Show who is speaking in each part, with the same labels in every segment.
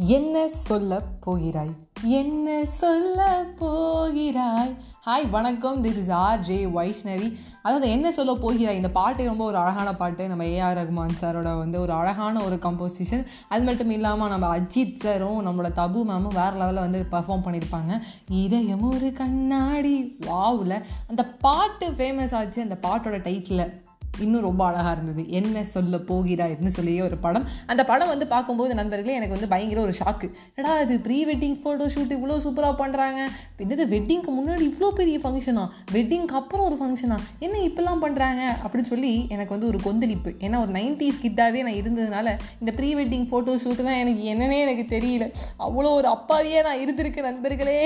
Speaker 1: என்ன சொல்ல போகிறாய்? என்ன சொல்ல போகிறாய்? ஹாய் வணக்கம். This is R J Vaishnavi அதாவது என்ன சொல்ல போகிறாய்? இந்த பாட்டு ரொம்ப ஒரு அழகான பாட்டு. நம்ம ஏஆர் ரகுமான் சாரோட வந்து ஒரு அழகான ஒரு கம்போசிஷன் அது மட்டும் இல்லாமல் நம்ம அஜித் சாரும் நம்மளோட தபு மேமும் வேறு லெவலில் வந்து பர்ஃபார்ம் பண்ணியிருப்பாங்க இதயம் ஒரு கண்ணாடி. வாவில் அந்த பாட்டு ஃபேமஸ் ஆச்சு. அந்த பாட்டோட டைட்டில் இன்னும் ரொம்ப அழகாக இருந்தது. என்ன சொல்ல போகிறாய்னு சொல்லியே ஒரு படம். அந்த படம் வந்து பார்க்கும்போது நண்பர்களே எனக்கு வந்து பயங்கர ஒரு ஷாக்கு ஏடா இது ப்ரீ வெட்டிங் ஃபோட்டோ ஷூட் இவ்வளோ சூப்பராக பண்ணுறாங்க என்னது வெட்டிங்க்கு முன்னாடி இவ்வளோ பெரிய ஃபங்க்ஷனா வெட்டிங்க்கு அப்புறம் ஒரு ஃபங்க்ஷனா என்ன இப்பெல்லாம் பண்ணுறாங்க அப்படின்னு சொல்லி எனக்கு வந்து ஒரு கொந்தளிப்பு. ஏன்னா ஒரு நைன்டிஸ் கிட்டாவே நான் இருந்ததுனால இந்த ப்ரீ வெட்டிங் ஃபோட்டோ ஷூட்லாம் எனக்கு என்னன்னே எனக்கு தெரியல. அவ்வளோ ஒரு அப்பாவியே நான் இருந்திருக்கேன் நண்பர்களே.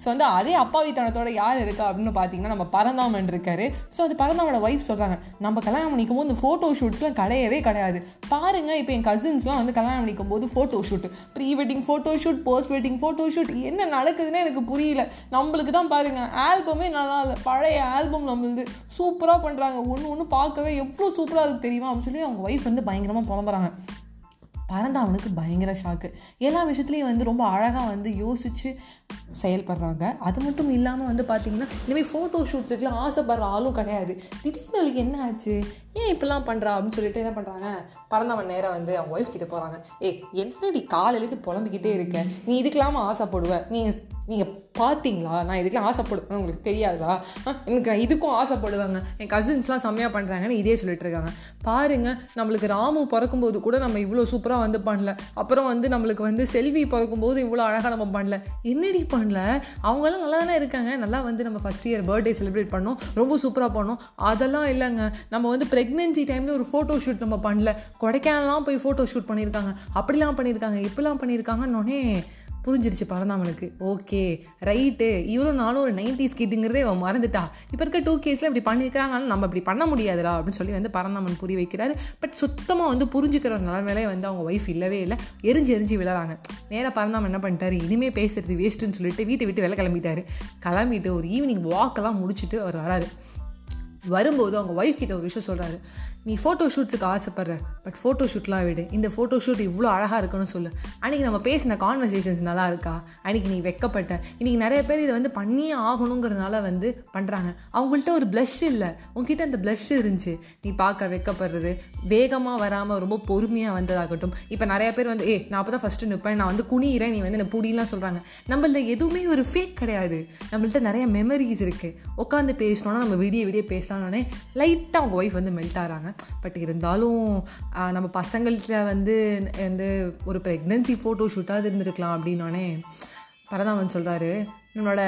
Speaker 1: ஸோ வந்து அதே அப்பாவித்தனத்தோட யார் இருக்கா அப்படின்னு பார்த்தீங்கன்னா நம்ம பரந்தாமன் இருக்காரு. ஸோ அது பரந்தாமனோட ஒய்ஃப் சொல்கிறாங்க நம்ம நம்ம கல்யாணம் பண்ணிக்கும் போது இந்த ஃபோட்டோ ஷூட்ஸ்லாம் கிடையவே கிடையாது. பாருங்க இப்போ என் கசின்ஸ்லாம் வந்து கல்யாணம் பண்ணிக்கும் போது photo shoot pre wedding photo shoot post wedding photo shoot என்ன நடக்குதுன்னு எனக்கு புரியல. நம்மளுக்கு தான் பாருங்கள் ஆல்பமே நல்லா இல்லை பழைய ஆல்பம் நம்மளுது. சூப்பராக பண்ணுறாங்க ஒன்று ஒன்று பார்க்கவே எவ்வளோ சூப்பராக இருக்குது தெரியுமா? அப்படின்னு சொல்லி அவங்க ஒய்ஃப் வந்து பயங்கரமாக புலம்புறாங்க. பறந்த அவனுக்கு பயங்கர ஷாக்கு எல்லா விஷயத்துலையும் வந்து ரொம்ப அழகாக வந்து யோசித்து செயல்படுறாங்க. அது மட்டும் இல்லாமல் வந்து பார்த்திங்கன்னா இனிமேல் ஃபோட்டோ ஷூட்ஸுக்கெலாம் ஆசைப்படுற ஆளும் கிடையாது. திடீர்னு அவளுக்கு என்ன ஆச்சு? ஏன் இப்படிலாம் பண்ணுறா அப்படின்னு சொல்லிட்டு என்ன பண்ணுறாங்க பறந்தவன் நேரம் வந்து அவங்க ஒய்ஃப் கிட்டே போகிறாங்க ஏ என்னடி காலையிலேருந்து புலம்பிக்கிட்டே இருக்க? நீ இதுக்கெல்லாமல் ஆசைப்படுவ? நீ நீங்கள் பார்த்தீங்களா நான் இதுக்கெலாம் ஆசைப்படுவேன். உங்களுக்கு தெரியாதா? எனக்கு நான் இதுக்கும் ஆசைப்படுவாங்க. என் கசின்ஸ்லாம் செம்மையாக பண்ணுறாங்கன்னு இதே சொல்லிட்டு இருக்காங்க பாருங்க நம்மளுக்கு ராமு பிறக்கும்போது கூட நம்ம இவ்வளோ சூப்பராக வந்து பண்ணல. அப்புறம் வந்து நம்மளுக்கு வந்து செல்வி பிறக்கும்போது இவ்வளோ அழகாக நம்ம பண்ணல. என்னடி பண்ணல? அவங்களாம் நல்லா தானே இருக்காங்க. நல்லா வந்து நம்ம ஃபஸ்ட் இயர் பர்த்டே செலிப்ரேட் பண்ணோம். ரொம்ப சூப்பராக பண்ணோம். அதெல்லாம் இல்லைங்க. நம்ம வந்து ப்ரெக்னென்சி டைமில் ஒரு ஃபோட்டோ ஷூட் நம்ம பண்ணல. கொடைக்கானலாம் போய் ஃபோட்டோ ஷூட் பண்ணியிருக்காங்க. அப்படிலாம் பண்ணியிருக்காங்க. இப்படிலாம் பண்ணியிருக்காங்கன்னொடனே புரிஞ்சிருச்சு பரந்தாமனுக்கு. Okay right. இவ்வளோ நானும் ஒரு நைன்டிஸ் கிட்டுங்கிறதே அவன் மறந்துட்டா. இப்போ இருக்க டூ கேஸில் இப்படி பண்ணியிருக்காங்கன்னு நம்ம இப்படி பண்ண முடியாதுடா அப்படின்னு சொல்லி வந்து பரந்தாமன் புரிய வைக்கிறாரு. பட் சுத்தமாக வந்து புரிஞ்சுக்கிற ஒரு நிலமையிலே வந்து அவங்க ஒய்ஃப் இல்லவே இல்லை. எரிஞ்சு எரிஞ்சு விழறாங்க. நேராக பரந்தாமன் என்ன பண்ணிட்டாரு? இனிமேல் பேசுறது வேஸ்ட்டுன்னு சொல்லிட்டு வீட்டை விட்டு வெளில கிளம்பிட்டாரு. கிளம்பிட்டு ஒரு ஈவினிங் வாக்கெல்லாம் முடிச்சுட்டு அவர் வராரு. வரும்போது அவங்க ஒய்ஃப் கிட்ட ஒரு விஷயம் சொல்கிறாரு நீ ஃபோட்டோ ஷூட்ஸுக்கு ஆசைப்படுற பட் ஃபோட்டோ ஷூட்லாம் விடு. இந்த ஃபோட்டோ ஷூட் இவ்வளோ அழகாக இருக்குன்னு சொல்லு. அன்றைக்கி நம்ம பேசின கான்வர்சேஷன்ஸ் நல்லா இருக்கா? அன்றைக்கி நீ வெக்கப்பட்ட. இன்றைக்கி நிறைய பேர் இதை வந்து பண்ணியே ஆகணுங்கிறதுனால வந்து பண்ணுறாங்க அவங்கள்ட்ட ஒரு ப்ளஷ் இல்லை. உங்ககிட்ட அந்த ப்ளஷ் இருந்துச்சு. நீ பார்க்க வெக்கப்படுறது வேகமாக வராமல் ரொம்ப பொறுமையாக வந்ததாகட்டும். இப்போ நிறைய பேர் வந்து ஏ நான் அப்போ தான் ஃபஸ்ட்டு நிற்பேன் நான் வந்து குனிகிறேன் நீ வந்து என்ன புடிலாம் சொல்கிறாங்க நம்மள்ட்ட எதுவுமே ஒரு ஃபேக் கிடையாது. நம்மள்ட்ட நிறைய மெமரிஸ் இருக்குது உட்காந்து பேசினோன்னா நம்ம விடிய விடிய பேசலாம்னே லைட்டாக அவங்க ஒய்ஃப் வந்து மெல்ட் ஆகிறாங்க. பட் இருந்தாலும் நம்ம பசங்கள்கிட்ட வந்து வந்து ஒரு ப்ரெக்னென்சி ஃபோட்டோ ஷூட்டாவது இருந்திருக்கலாம் அப்படின்னோடனே பரதாமன் சொல்கிறாரு என்னோட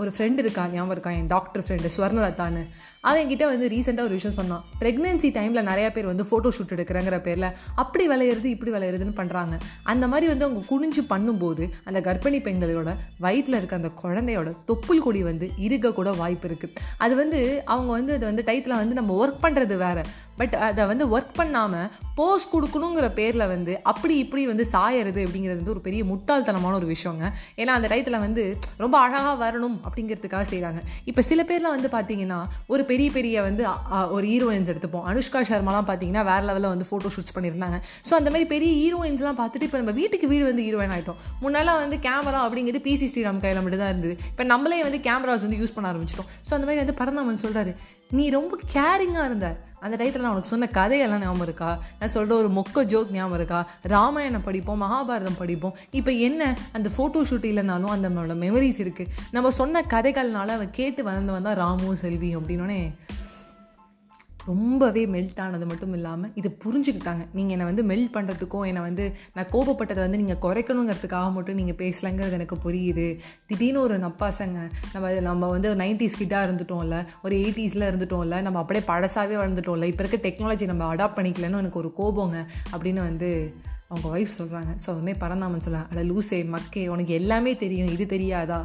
Speaker 1: ஒரு ஃப்ரெண்டு இருக்கா ஞாபகம் இருக்கான் என் டாக்டர் ஃப்ரெண்டு ஸ்வர்ணலதான்னு. அவன் கிட்டே வந்து ரீசெண்டாக ஒரு விஷயம் சொன்னான். ப்ரெக்னென்சி டைமில் நிறையா பேர் வந்து ஃபோட்டோ ஷூட் எடுக்கிறங்கிற பேரில் அப்படி விளையிறது இப்படி விளையிறதுன்னு பண்ணுறாங்க அந்த மாதிரி வந்து அவங்க குனிஞ்சு பண்ணும்போது அந்த கர்ப்பிணி பெண்களோட வயிற்றில் இருக்க அந்த குழந்தையோட தொப்புள் கொடி வந்து இருக்க கூட வாய்ப்பு இருக்குது அது வந்து அவங்க வந்து அதை வந்து டைத்தில் வந்து நம்ம ஒர்க் பண்ணுறது வேறு. பட் அதை வந்து ஒர்க் பண்ணாமல் போஸ் கொடுக்கணுங்கிற பேரில் வந்து அப்படி இப்படி வந்து சாயறது அப்படிங்கிறது வந்து ஒரு பெரிய முட்டாள்தனமான ஒரு விஷயங்க. ஏன்னா அந்த டயத்தில் வந்து ரொம்ப அழகாக வரணும் அப்படிங்கிறதுக்காக செய்கிறாங்க இப்போ சில பேர்லாம் வந்து பார்த்தீங்கன்னா ஒரு பெரிய பெரிய வந்து ஒரு ஹீரோயின்ஸ் எடுத்துப்போம். அனுஷ்கா சர்மாலாம் பார்த்தீங்கன்னா வேறு லெவலில் வந்து ஃபோட்டோ ஷூட்ஸ் பண்ணியிருந்தாங்க. ஸோ அந்த மாதிரி பெரிய ஹீரோயின்ஸ்லாம் பார்த்துட்டு இப்போ நம்ம வீட்டுக்கு வீடு வந்து ஹீரோயின் ஆகிட்டோம் முன்னெல்லாம் வந்து கேமரா அப்படிங்கிறது பிசி ஸ்ரீராம் கையில் மட்டும் தான் இருந்தது. இப்போ நம்மளே வந்து கேமராஸ் வந்து யூஸ் பண்ண ஆரம்பிச்சிட்டோம். ஸோ அந்த மாதிரி வந்து பரந்தாமன் சொல்கிறாரு நீ ரொம்ப கேரிங்காக இருந்தார் அந்த டயத்தில் நான் உனக்கு சொன்ன கதையெல்லாம் ஞாபகம் இருக்கா? நான் சொல்கிற ஒரு மொக்க ஜோக் ஞாபகம் இருக்கா? ராமாயணம் படிப்போம் மகாபாரதம் படிப்போம். இப்போ என்ன அந்த ஃபோட்டோ ஷூட் இல்லைனாலும் அந்த மெமரிஸ் இருக்குது நம்ம சொன்ன கதைகள்னால அவன் கேட்டு வளர்ந்தவன் தான் ராமு செல்வி அப்படின்னோடனே ரொம்பவே மெல்ட் ஆனது மட்டும் இல்லாமல் இதை புரிஞ்சுக்கிட்டாங்க. நீங்கள் என்னை வந்து மெல்ட் பண்ணுறதுக்கும் என்னை வந்து நான் கோபப்பட்டதை வந்து நீங்கள் குறைக்கணுங்கிறதுக்காக மட்டும் நீங்கள் பேசலைங்கிறது எனக்கு புரியுது. திடீர்னு ஒரு நப்பாசங்க நம்ம நம்ம வந்து நைன்டிஸ் கிட்டாக இருந்துட்டோம்ல ஒரு எயிட்டிஸில் இருந்துட்டோம்ல நம்ம அப்படியே பழசாகவே வளர்ந்துட்டோம்ல இப்போ இருக்க டெக்னாலஜி நம்ம அடாப்ட் பண்ணிக்கலன்னு எனக்கு ஒரு கோபங்க அப்படின்னு வந்து அவங்க ஒய்ஃப் சொல்கிறாங்க ஸோ உடனே பரந்தாமன் சொல்கிறாங்க அட லூசே மக்கே உனக்கு எல்லாமே தெரியும் இது தெரியாதா?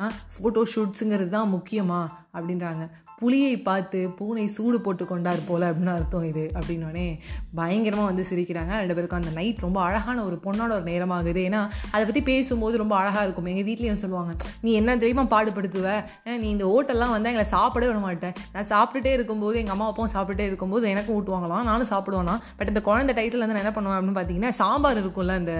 Speaker 1: ஆ ஃபோட்டோ ஷூட்ஸுங்கிறது தான் முக்கியமா? அப்படின்றாங்க. புளியை பார்த்து பூனை சூடு போட்டு கொண்டார் போல அப்படின்னு அர்த்தம் இது அப்படின்னோடனே பயங்கரமாக வந்து சிரிக்கிறாங்க. ரெண்டு பேருக்கும் அந்த நைட் ரொம்ப அழகான ஒரு பொண்ணோட ஒரு நேரமாகுது. ஏன்னா அதை பற்றி பேசும்போது ரொம்ப அழகாக இருக்கும். எங்கள் வீட்லேயும் சொல்லுவாங்க நீ என்ன தெரியுமா பாடுபடுத்துவ? நீ இந்த ஹோட்டல்லாம் வந்து எங்களை சாப்பிடவே விட மாட்டேன். நான் சாப்பிட்டுட்டே இருக்கும்போது எங்கள் அம்மா அப்பாவும் சாப்பிட்டுட்டே இருக்கும்போது எனக்கும் ஊட்டுவாங்களாம். நானும் சாப்பிடுவேனா? பட் இந்த குழந்தை டைத்தில் வந்து நான் என்ன பண்ணுவேன் அப்படின்னு பார்த்தீங்கன்னா சாம்பார் இருக்கும்ல அந்த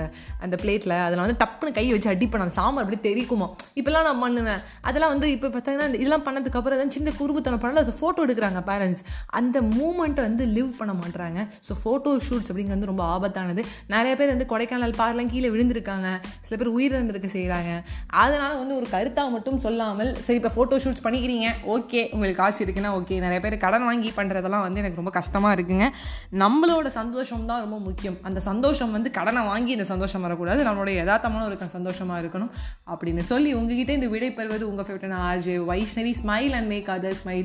Speaker 1: அந்த பிளேட்டில் அதில் வந்து டப்புன்னு கை வச்சு அடிப்பேன் அந்த சாம்பார் அப்படி தெரிக்குமா இப்போல்லாம் நான் பண்ணுவேன். அதெல்லாம் வந்து இப்போ பார்த்தீங்கன்னா இதெல்லாம் பண்ணதுக்கப்புறம் தான் சின்ன குறும்புத்தனம் பண்ணல அது ஃபோட்டோ எடுக்கிறாங்க பேரண்ட்ஸ் அந்த மூமெண்ட்டை வந்து லிவ் பண்ண மாட்டுறாங்க ஸோ ஃபோட்டோ ஷூட்ஸ் அப்படிங்கிறது வந்து ரொம்ப ஆபத்தானது. நிறைய பேர் வந்து கொடைக்கானல் பார்க்கலாம் கீழே விழுந்திருக்காங்க. சில பேர் உயிரிழந்திருக்க செய்கிறாங்க அதனால் வந்து ஒரு கருத்தாக மட்டும் சொல்லாமல் சரி இப்போ ஃபோட்டோ ஷூட்ஸ் பண்ணிக்கிறீங்க. ஓகே உங்களுக்கு காசு இருக்குன்னா ஓகே நிறைய பேர் கடன் வாங்கி பண்ணுறதெல்லாம் வந்து எனக்கு ரொம்ப கஷ்டமாக இருக்குங்க. நம்மளோட சந்தோஷம் தான் ரொம்ப முக்கியம். அந்த சந்தோஷம் வந்து கடனை வாங்கி இந்த சந்தோஷம் வரக்கூடாது. நம்மளோட யதார்த்தமான ஒரு சந்தோஷமாக இருக்கணும் அப்படின்னு சொல்லி உங்ககிட்ட இந்த விடை பெறுவது உங்கள் favourite RJ. Vaishnavi smile and make other smile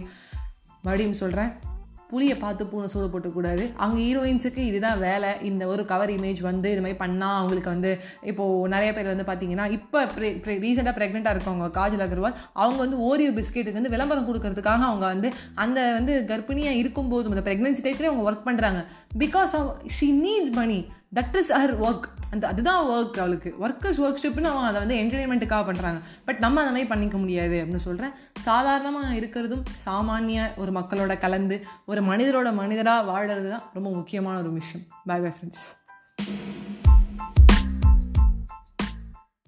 Speaker 1: மறுபடியும் சொல்கிறேன் புளியை பார்த்து பூனை சூடு போட்டுக்கூடாது அவங்க ஹீரோயின்ஸுக்கு இதுதான் வேலை. இந்த ஒரு கவர் இமேஜ் வந்து இது மாதிரி பண்ணால் அவங்களுக்கு வந்து இப்போது நிறைய பேர் வந்து பார்த்தீங்கன்னா இப்போ ரீசெண்டாக ப்ரெக்னெண்ட்டாக இருக்கவங்க காஜல் அகர்வால் அவங்க வந்து ஓரியோ பிஸ்கெட்டுக்கு வந்து விளம்பரம் கொடுக்கறதுக்காக அவங்க வந்து அந்த வந்து கர்ப்பிணியாக இருக்கும்போது அந்த ப்ரெக்னென்சி டைத்துலேயே அவங்க ஒர்க் பண்ணுறாங்க because of she needs money that is her work அந்த அதுதான் ஒர்க் அவளுக்கு. ஒர்க்கர்ஸ் ஒர்க் ஷிப்னு அவன் அதை வந்து என்டர்டெயின்மெண்ட்டுக்காக பண்ணுறாங்க பட் நம்ம அந்த மாதிரி பண்ணிக்க முடியாது அப்படின்னு சொல்கிறேன் சாதாரணமாக இருக்கிறதும் சாமானிய ஒரு மக்களோட கலந்து ஒரு மனிதரோட மனிதராக வாழறது தான் ரொம்ப முக்கியமான ஒரு விஷயம். By bye friends